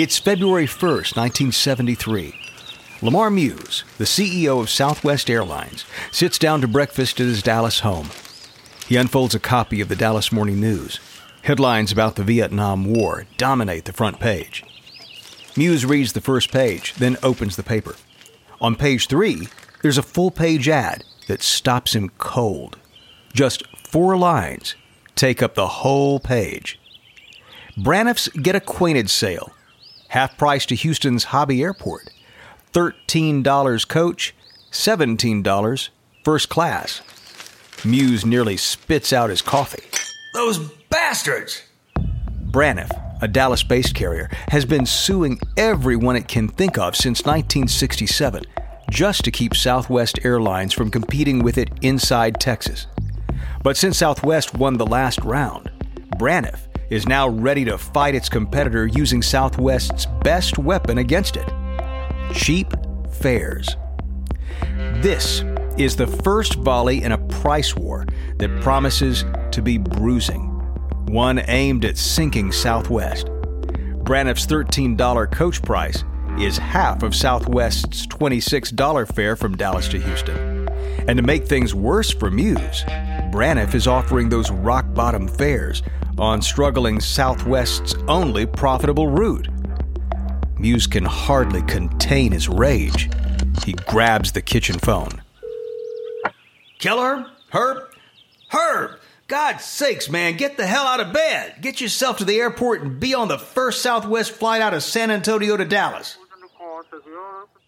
It's February 1st, 1973. Lamar Muse, the CEO of Southwest Airlines, sits down to breakfast at his Dallas home. He unfolds a copy of the Dallas Morning News. Headlines about the Vietnam War dominate the front page. Muse reads the first page, then opens the paper. On page three, there's a full page ad that stops him cold. Just four lines take up the whole page. Braniff's Get Acquainted sale half price to Houston's Hobby Airport. $13 coach, $17 first class. Muse nearly spits out his coffee. Those bastards! Braniff, a Dallas based carrier, has been suing everyone it can think of since 1967 just to keep Southwest Airlines from competing with it inside Texas. But since Southwest won the last round, Braniff is now ready to fight its competitor using Southwest's best weapon against it cheap fares. This is the first volley in a price war that promises to be bruising, one aimed at sinking Southwest. Braniff's $13 coach price is half of Southwest's $26 fare from Dallas to Houston. And to make things worse for Muse, Braniff is offering those rock bottom fares on struggling Southwest's only profitable route. Muse can hardly contain his rage. He grabs the kitchen phone. Kelleher? Herb? Herb! God sakes, man, get the hell out of bed. Get yourself to the airport and be on the first Southwest flight out of San Antonio to Dallas.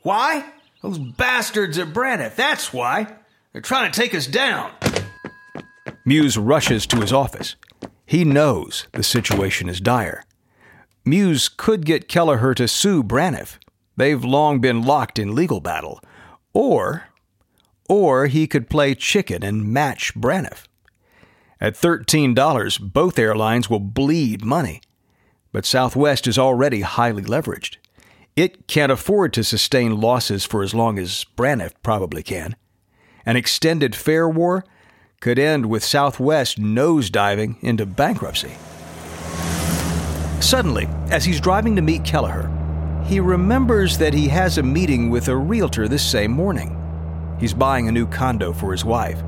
Why? Those bastards at Braniff, that's why. They're trying to take us down. Muse rushes to his office. He knows the situation is dire. Muse could get Kelleher to sue Braniff. They've long been locked in legal battle. Or, or he could play chicken and match Braniff. At $13, both airlines will bleed money. But Southwest is already highly leveraged. It can't afford to sustain losses for as long as Braniff probably can. An extended fare war could end with Southwest nosediving into bankruptcy. Suddenly, as he's driving to meet Kelleher, he remembers that he has a meeting with a realtor this same morning. He's buying a new condo for his wife.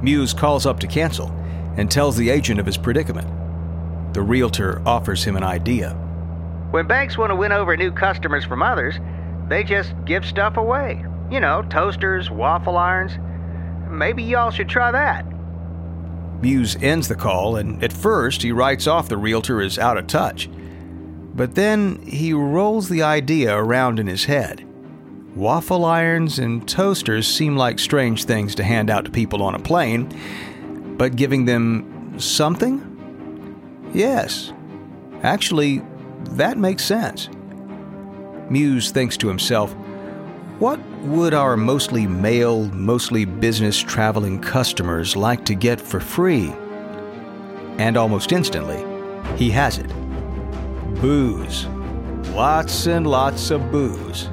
Muse calls up to cancel and tells the agent of his predicament. The realtor offers him an idea. When banks want to win over new customers from others, they just give stuff away. You know, toasters, waffle irons. Maybe y'all should try that. Muse ends the call, and at first he writes off the realtor as out of touch. But then he rolls the idea around in his head. Waffle irons and toasters seem like strange things to hand out to people on a plane, but giving them something? Yes. Actually, that makes sense. Muse thinks to himself, what would our mostly male, mostly business traveling customers like to get for free? And almost instantly, he has it booze. Lots and lots of booze.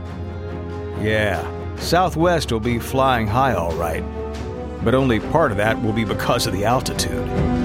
Yeah, Southwest will be flying high all right, but only part of that will be because of the altitude.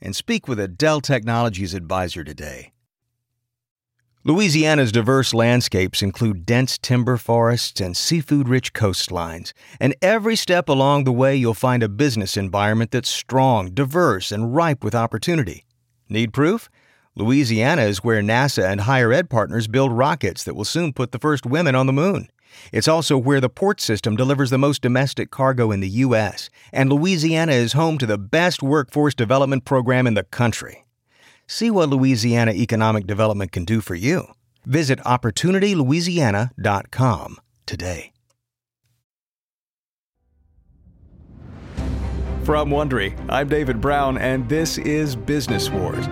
and speak with a Dell Technologies advisor today. Louisiana's diverse landscapes include dense timber forests and seafood rich coastlines, and every step along the way you'll find a business environment that's strong, diverse, and ripe with opportunity. Need proof? Louisiana is where NASA and higher ed partners build rockets that will soon put the first women on the moon. It's also where the port system delivers the most domestic cargo in the U.S., and Louisiana is home to the best workforce development program in the country. See what Louisiana Economic Development can do for you. Visit OpportunityLouisiana.com today. From Wondery, I'm David Brown, and this is Business Wars.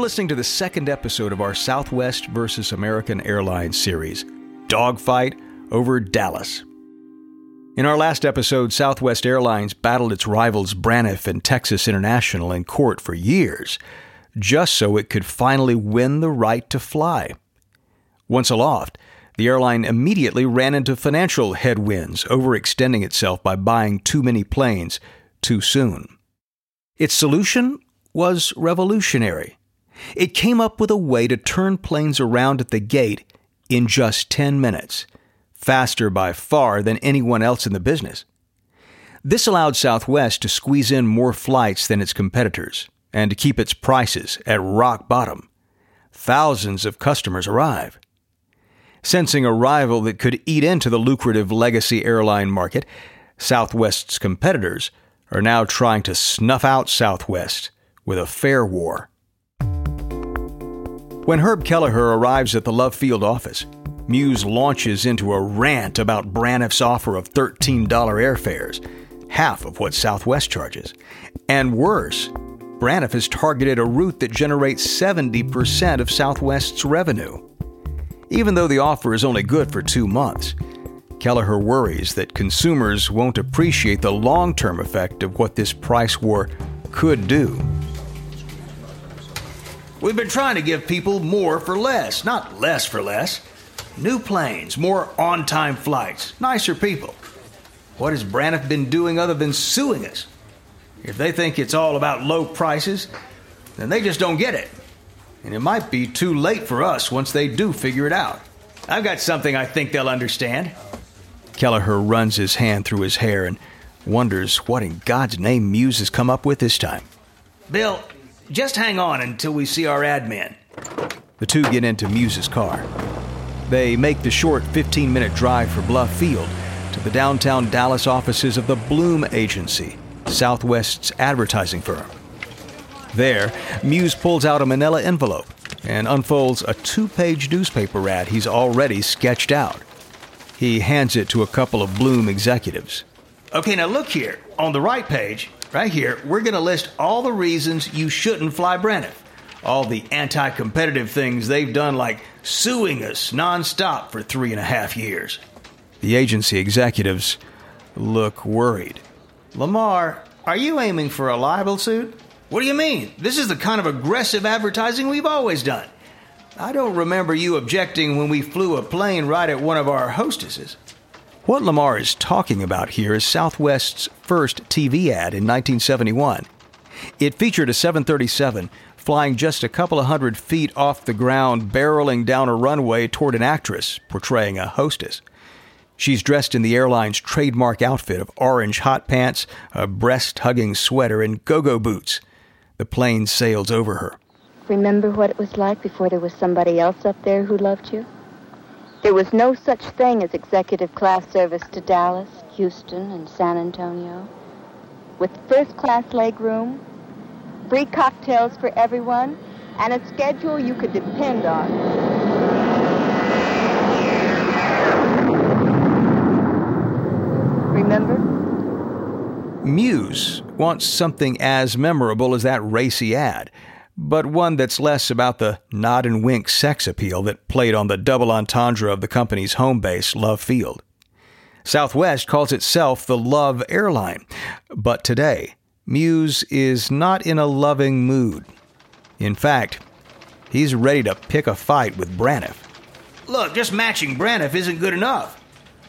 You're listening to the second episode of our Southwest versus American Airlines series, Dogfight over Dallas. In our last episode, Southwest Airlines battled its rivals Braniff and Texas International in court for years, just so it could finally win the right to fly. Once aloft, the airline immediately ran into financial headwinds, overextending itself by buying too many planes too soon. Its solution was revolutionary. It came up with a way to turn planes around at the gate in just 10 minutes faster by far than anyone else in the business. This allowed Southwest to squeeze in more flights than its competitors and to keep its prices at rock bottom. Thousands of customers arrive. Sensing a rival that could eat into the lucrative legacy airline market, Southwest's competitors are now trying to snuff out Southwest with a fare war. When Herb Kelleher arrives at the Love Field office, Muse launches into a rant about Braniff's offer of $13 airfares, half of what Southwest charges. And worse, Braniff has targeted a route that generates 70% of Southwest's revenue. Even though the offer is only good for two months, Kelleher worries that consumers won't appreciate the long term effect of what this price war could do. We've been trying to give people more for less, not less for less. New planes, more on time flights, nicer people. What has Braniff been doing other than suing us? If they think it's all about low prices, then they just don't get it. And it might be too late for us once they do figure it out. I've got something I think they'll understand. Kelleher runs his hand through his hair and wonders what in God's name Muse has come up with this time. Bill, just hang on until we see our admin. The two get into Muse's car. They make the short 15 minute drive for Love Field to the downtown Dallas offices of the Bloom Agency, Southwest's advertising firm. There, Muse pulls out a manila envelope and unfolds a two page newspaper ad he's already sketched out. He hands it to a couple of Bloom executives. Okay, now look here. On the right page, right here, we're going to list all the reasons you shouldn't fly Braniff. All the anti competitive things they've done, like suing us nonstop for three and a half years. The agency executives look worried. Lamar, are you aiming for a libel suit? What do you mean? This is the kind of aggressive advertising we've always done. I don't remember you objecting when we flew a plane right at one of our hostesses. What Lamar is talking about here is Southwest's first TV ad in 1971. It featured a 737 flying just a couple of hundred feet off the ground, barreling down a runway toward an actress portraying a hostess. She's dressed in the airline's trademark outfit of orange hot pants, a breast hugging sweater, and go go boots. The plane sails over her. Remember what it was like before there was somebody else up there who loved you? There was no such thing as executive class service to Dallas, Houston, and San Antonio. With first class legroom, free cocktails for everyone, and a schedule you could depend on. Remember? Muse wants something as memorable as that racy ad, but one that's less about the nod and wink sex appeal that played on the double entendre of the company's home base, Love Field. Southwest calls itself the Love Airline, but today, Muse is not in a loving mood. In fact, he's ready to pick a fight with Braniff. Look, just matching Braniff isn't good enough.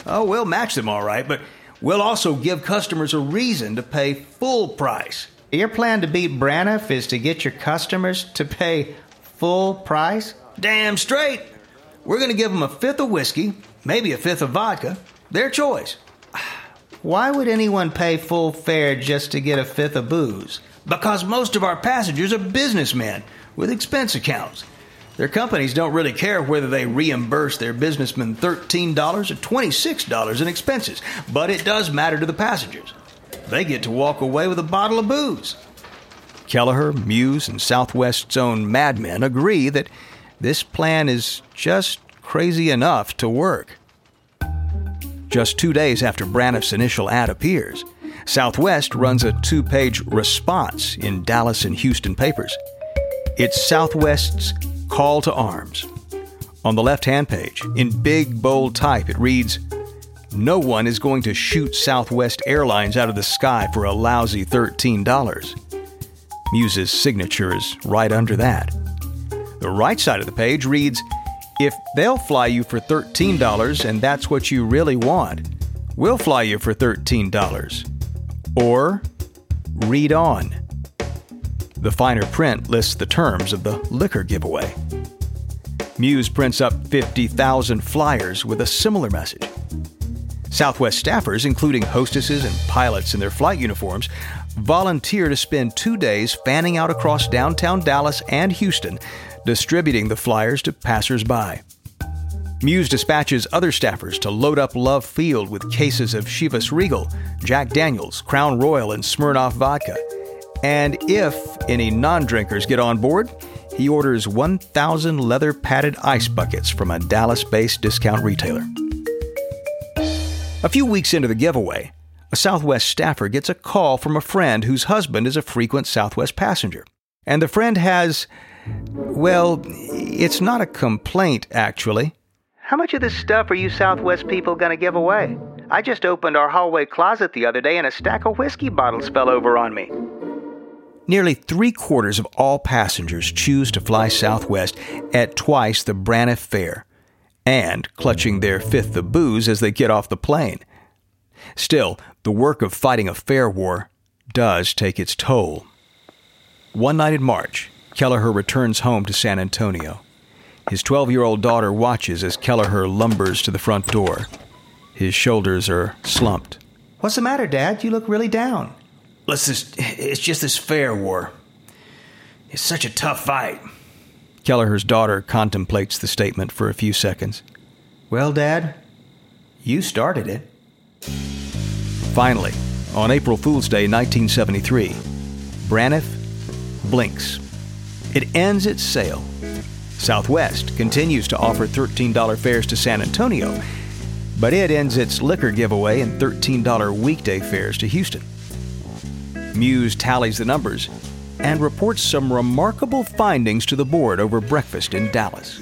Oh, we'll match them all right, but we'll also give customers a reason to pay full price. Your plan to beat Braniff is to get your customers to pay full price? Damn straight. We're going to give them a fifth of whiskey, maybe a fifth of vodka, their choice. Why would anyone pay full fare just to get a fifth of booze? Because most of our passengers are businessmen with expense accounts. Their companies don't really care whether they reimburse their businessmen $13 or $26 in expenses, but it does matter to the passengers. They get to walk away with a bottle of booze. Kelleher, Muse, and Southwest's own madmen agree that this plan is just crazy enough to work. Just two days after Braniff's initial ad appears, Southwest runs a two page response in Dallas and Houston papers. It's Southwest's call to arms. On the left hand page, in big, bold type, it reads No one is going to shoot Southwest Airlines out of the sky for a lousy $13. Muse's signature is right under that. The right side of the page reads If they'll fly you for $13 and that's what you really want, we'll fly you for $13. Or read on. The finer print lists the terms of the liquor giveaway. Muse prints up 50,000 flyers with a similar message. Southwest staffers, including hostesses and pilots in their flight uniforms, volunteer to spend two days fanning out across downtown Dallas and Houston, distributing the flyers to passersby. Muse dispatches other staffers to load up Love Field with cases of Chivas Regal, Jack Daniels, Crown Royal, and Smirnoff vodka. And if any non drinkers get on board, he orders 1,000 leather padded ice buckets from a Dallas based discount retailer. A few weeks into the giveaway, a Southwest staffer gets a call from a friend whose husband is a frequent Southwest passenger. And the friend has, well, it's not a complaint, actually. How much of this stuff are you Southwest people going to give away? I just opened our hallway closet the other day and a stack of whiskey bottles fell over on me. Nearly three quarters of all passengers choose to fly Southwest at twice the Braniff fare and clutching their fifth of booze as they get off the plane. Still, the work of fighting a fare war does take its toll. One night in March, Kelleher returns home to San Antonio. His 12 year old daughter watches as Kelleher lumbers to the front door. His shoulders are slumped. What's the matter, Dad? You look really down. Let's it's just this fare war. It's such a tough fight. Kelleher's daughter contemplates the statement for a few seconds. Well, Dad, you started it. Finally, on April Fool's Day 1973, Braniff blinks. It ends its sale. Southwest continues to offer $13 fares to San Antonio, but it ends its liquor giveaway and $13 weekday fares to Houston. Muse tallies the numbers and reports some remarkable findings to the board over breakfast in Dallas.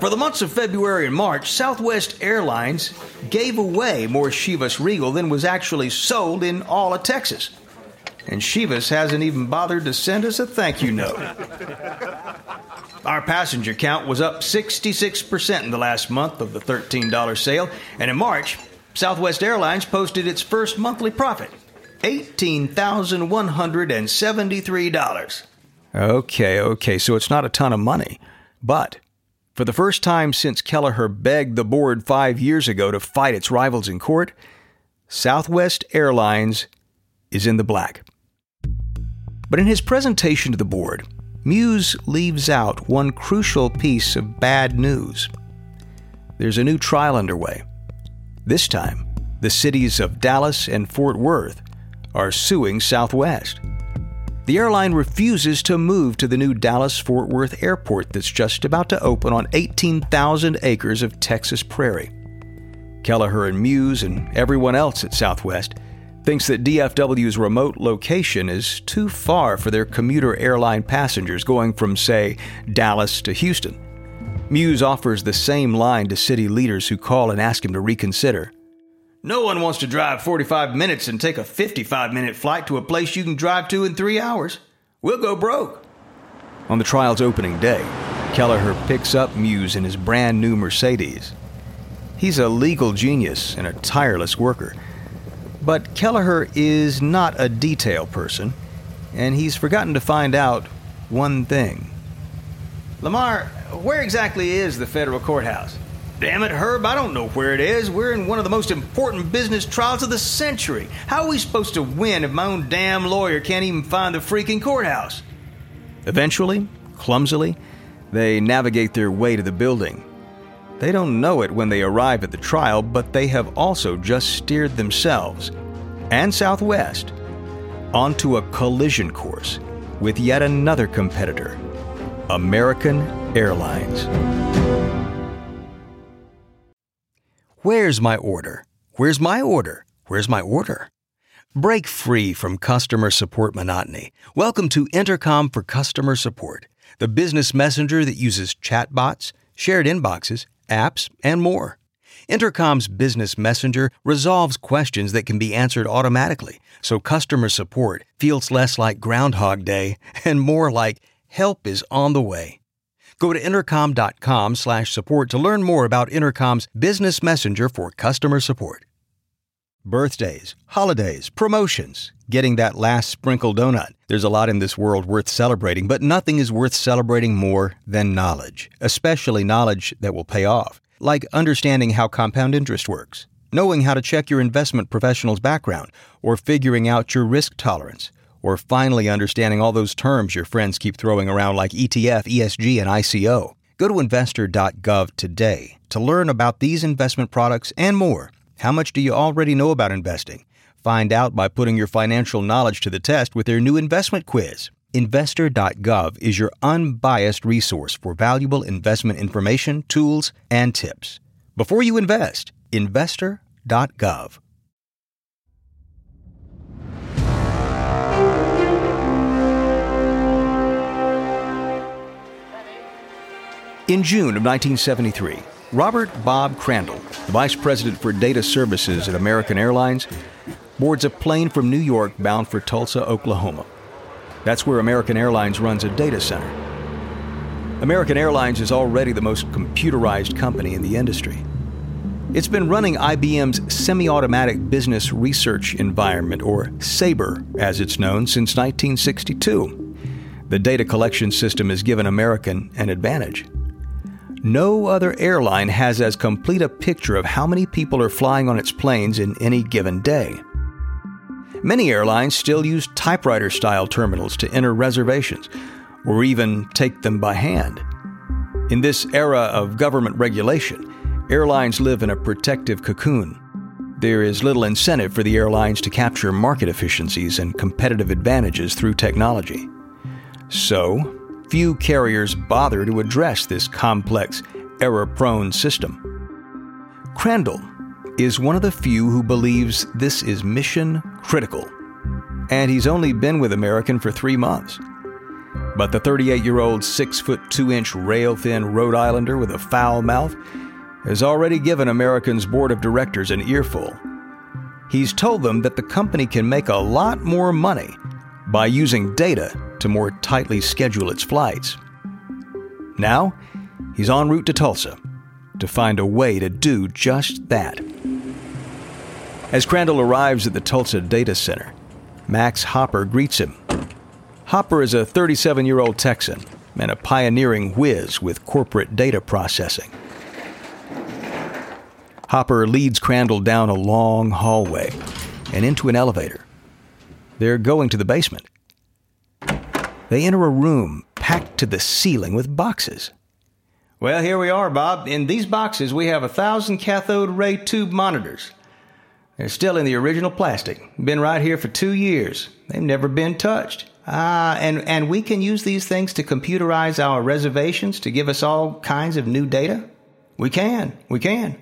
For the months of February and March, Southwest Airlines gave away more Chivas Regal than was actually sold in all of Texas. And Chivas hasn't even bothered to send us a thank you note. Our passenger count was up 66% in the last month of the $13 sale, and in March, Southwest Airlines posted its first monthly profit $18,173. Okay, okay, so it's not a ton of money. But for the first time since Kelleher begged the board five years ago to fight its rivals in court, Southwest Airlines is in the black. But in his presentation to the board, Muse leaves out one crucial piece of bad news. There's a new trial underway. This time, the cities of Dallas and Fort Worth are suing Southwest. The airline refuses to move to the new Dallas Fort Worth airport that's just about to open on 18,000 acres of Texas prairie. Kelleher and Muse and everyone else at Southwest thinks that DFW's remote location is too far for their commuter airline passengers going from, say, Dallas to Houston. Muse offers the same line to city leaders who call and ask him to reconsider. No one wants to drive 45 minutes and take a 55 minute flight to a place you can drive to in three hours. We'll go broke. On the trial's opening day, Kelleher picks up Muse in his brand new Mercedes. He's a legal genius and a tireless worker. But Kelleher is not a detail person, and he's forgotten to find out one thing. Lamar, where exactly is the federal courthouse? Damn it, Herb, I don't know where it is. We're in one of the most important business trials of the century. How are we supposed to win if my own damn lawyer can't even find the freaking courthouse? Eventually, clumsily, they navigate their way to the building. They don't know it when they arrive at the trial, but they have also just steered themselves and Southwest onto a collision course with yet another competitor, American Airlines. Where's my order? Where's my order? Where's my order? Break free from customer support monotony. Welcome to Intercom for Customer Support, the business messenger that uses chatbots, shared inboxes, apps, and more. Intercom's business messenger resolves questions that can be answered automatically, so customer support feels less like Groundhog Day and more like help is on the way. Go to intercom.com slash support to learn more about Intercom's business messenger for customer support. Birthdays, holidays, promotions, getting that last sprinkle donut. There's a lot in this world worth celebrating, but nothing is worth celebrating more than knowledge, especially knowledge that will pay off, like understanding how compound interest works, knowing how to check your investment professional's background, or figuring out your risk tolerance, or finally understanding all those terms your friends keep throwing around like ETF, ESG, and ICO. Go to investor.gov today to learn about these investment products and more. How much do you already know about investing? Find out by putting your financial knowledge to the test with their new investment quiz. Investor.gov is your unbiased resource for valuable investment information, tools, and tips. Before you invest, investor.gov. In June of 1973, Robert Bob Crandall, the Vice President for Data Services at American Airlines, boards a plane from New York bound for Tulsa, Oklahoma. That's where American Airlines runs a data center. American Airlines is already the most computerized company in the industry. It's been running IBM's Semi Automatic Business Research Environment, or SABRE as it's known, since 1962. The data collection system has given American an advantage. No other airline has as complete a picture of how many people are flying on its planes in any given day. Many airlines still use typewriter style terminals to enter reservations, or even take them by hand. In this era of government regulation, airlines live in a protective cocoon. There is little incentive for the airlines to capture market efficiencies and competitive advantages through technology. So, few carriers bother to address this complex, error prone system. Crandall is one of the few who believes this is mission critical, and he's only been with American for three months. But the 38 year old 6 foot 2 inch rail thin Rhode Islander with a foul mouth has already given American's board of directors an earful. He's told them that the company can make a lot more money by using data to more tightly schedule its flights. Now, he's en route to Tulsa to find a way to do just that. As Crandall arrives at the Tulsa data center, Max Hopper greets him. Hopper is a 37 year old Texan and a pioneering whiz with corporate data processing. Hopper leads Crandall down a long hallway and into an elevator. They're going to the basement. They enter a room packed to the ceiling with boxes. Well, here we are, Bob. In these boxes, we have a thousand cathode ray tube monitors. They're still in the original plastic. Been right here for two years. They've never been touched. Ah, and, and we can use these things to computerize our reservations to give us all kinds of new data? We can. We can.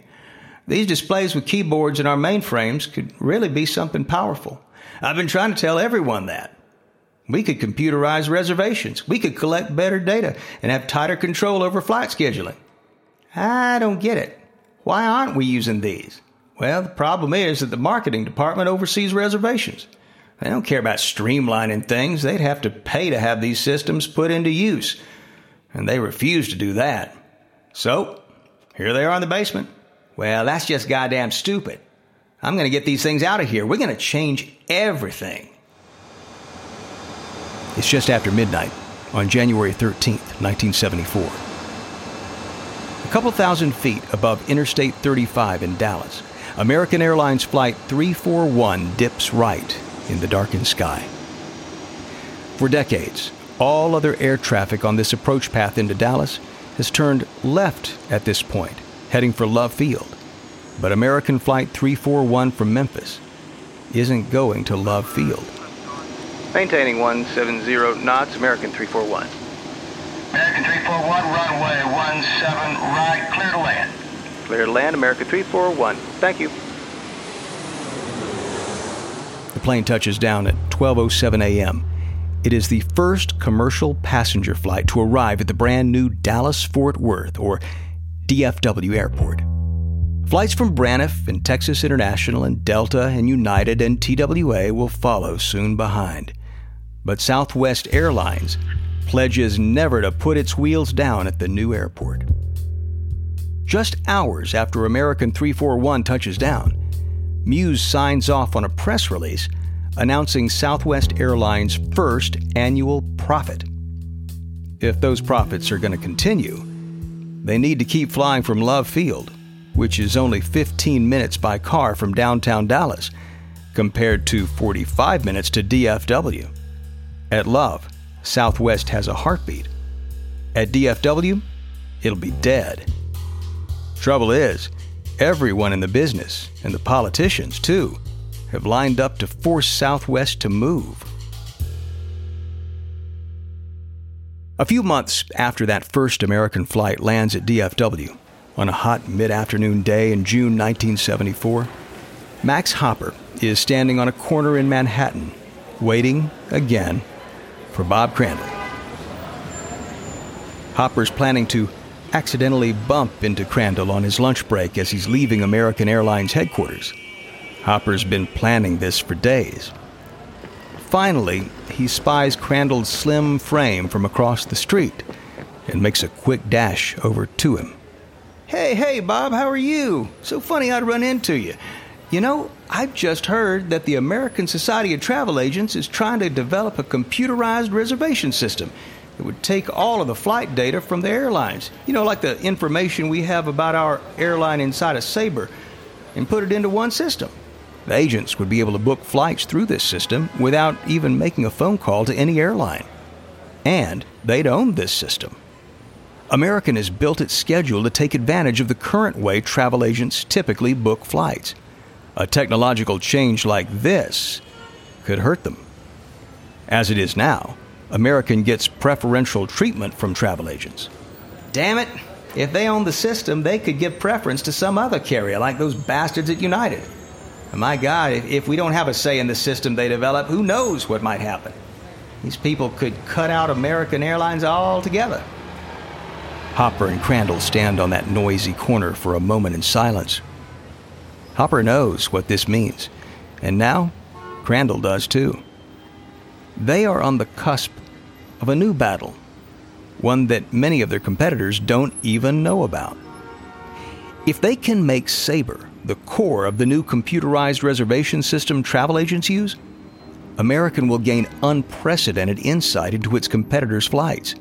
These displays with keyboards in our mainframes could really be something powerful. I've been trying to tell everyone that. We could computerize reservations. We could collect better data and have tighter control over flight scheduling. I don't get it. Why aren't we using these? Well, the problem is that the marketing department oversees reservations. They don't care about streamlining things. They'd have to pay to have these systems put into use. And they refuse to do that. So, here they are in the basement. Well, that's just goddamn stupid. I'm going to get these things out of here. We're going to change everything. It's just after midnight on January 13th, 1974. A couple thousand feet above Interstate 35 in Dallas, American Airlines Flight 341 dips right in the darkened sky. For decades, all other air traffic on this approach path into Dallas has turned left at this point, heading for Love Field. But American Flight 341 from Memphis isn't going to Love Field. Maintaining 170 knots, American 341. American 341, runway 17 right, clear to land. Clear to land, America 341. Thank you. The plane touches down at 12:07 a.m. It is the first commercial passenger flight to arrive at the brand new Dallas Fort Worth or DFW airport. Flights from Braniff and Texas International and Delta and United and TWA will follow soon behind. But Southwest Airlines pledges never to put its wheels down at the new airport. Just hours after American 341 touches down, Muse signs off on a press release announcing Southwest Airlines' first annual profit. If those profits are going to continue, they need to keep flying from Love Field, which is only 15 minutes by car from downtown Dallas, compared to 45 minutes to DFW. At Love, Southwest has a heartbeat. At DFW, it'll be dead. Trouble is, everyone in the business, and the politicians too, have lined up to force Southwest to move. A few months after that first American flight lands at DFW, on a hot mid afternoon day in June 1974, Max Hopper is standing on a corner in Manhattan, waiting again for Bob Crandall. Hopper's planning to accidentally bump into Crandall on his lunch break as he's leaving American Airlines headquarters. Hopper's been planning this for days. Finally, he spies Crandall's slim frame from across the street and makes a quick dash over to him. Hey, hey, Bob, how are you? So funny I'd run into you. You know, I've just heard that the American Society of Travel Agents is trying to develop a computerized reservation system that would take all of the flight data from the airlines. You know, like the information we have about our airline inside of Sabre, and put it into one system. The agents would be able to book flights through this system without even making a phone call to any airline. And they'd own this system. American has built its schedule to take advantage of the current way travel agents typically book flights. A technological change like this could hurt them. As it is now, American gets preferential treatment from travel agents. Damn it! If they owned the system, they could give preference to some other carrier like those bastards at United. My God, if we don't have a say in the system they develop, who knows what might happen? These people could cut out American Airlines altogether. Hopper and Crandall stand on that noisy corner for a moment in silence. Hopper knows what this means, and now Crandall does too. They are on the cusp of a new battle, one that many of their competitors don't even know about. If they can make Sabre the core of the new computerized reservation system travel agents use, American will gain unprecedented insight into its competitors' flights.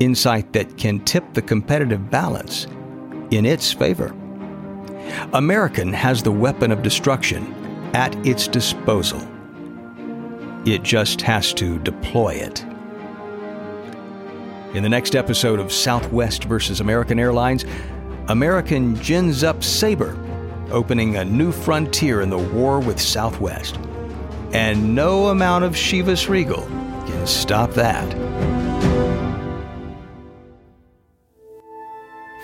Insight that can tip the competitive balance in its favor. American has the weapon of destruction at its disposal. It just has to deploy it. In the next episode of Southwest versus American Airlines, American gins up Sabre opening a new frontier in the war with Southwest. And no amount of Chivas Regal can stop that.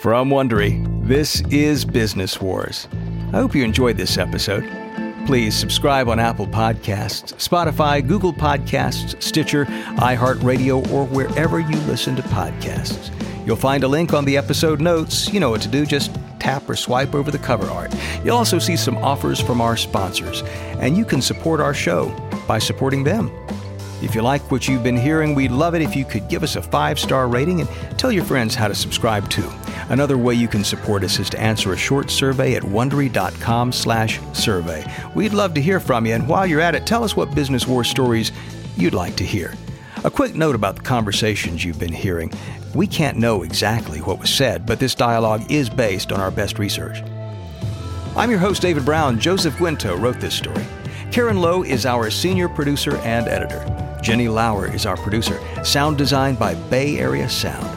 From Wondery, this is Business Wars. I hope you enjoyed this episode. Please subscribe on Apple Podcasts, Spotify, Google Podcasts, Stitcher, iHeartRadio, or wherever you listen to podcasts. You'll find a link on the episode notes. You know what to do, just tap or swipe over the cover art. You'll also see some offers from our sponsors, and you can support our show by supporting them. If you like what you've been hearing, we'd love it if you could give us a five star rating and tell your friends how to subscribe too. Another way you can support us is to answer a short survey at wondery.com/survey. We'd love to hear from you, and while you're at it, tell us what business war stories you'd like to hear. A quick note about the conversations you've been hearing. We can't know exactly what was said, but this dialogue is based on our best research. I'm your host, David Brown. Joseph Guinto wrote this story. Karen Lowe is our senior producer and editor. Jenny Lauer is our producer. Sound designed by Bay Area Sound.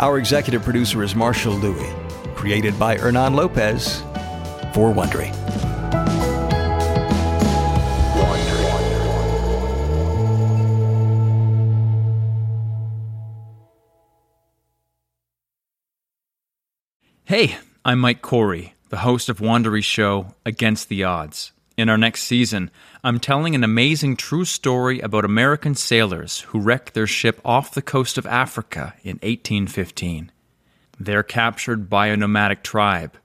Our executive producer is Marshall Lewy. Created by Hernan Lopez for Wondery. Hey, I'm Mike Corey, the host of Wondery's show Against the Odds. In our next season, I'm telling an amazing true story about American sailors who wrecked their ship off the coast of Africa in 1815. They're captured by a nomadic tribe.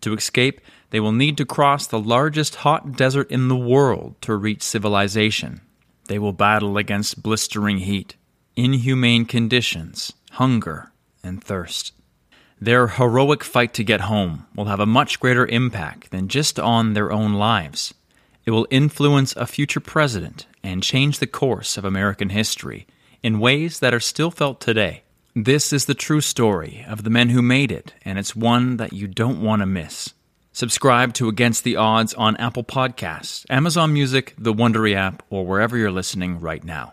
To escape, they will need to cross the largest hot desert in the world to reach civilization. They will battle against blistering heat, inhumane conditions, hunger, and thirst. Their heroic fight to get home will have a much greater impact than just on their own lives. It will influence a future president and change the course of American history in ways that are still felt today. This is the true story of the men who made it, and it's one that you don't want to miss. Subscribe to Against the Odds on Apple Podcasts, Amazon Music, the Wondery app, or wherever you're listening right now.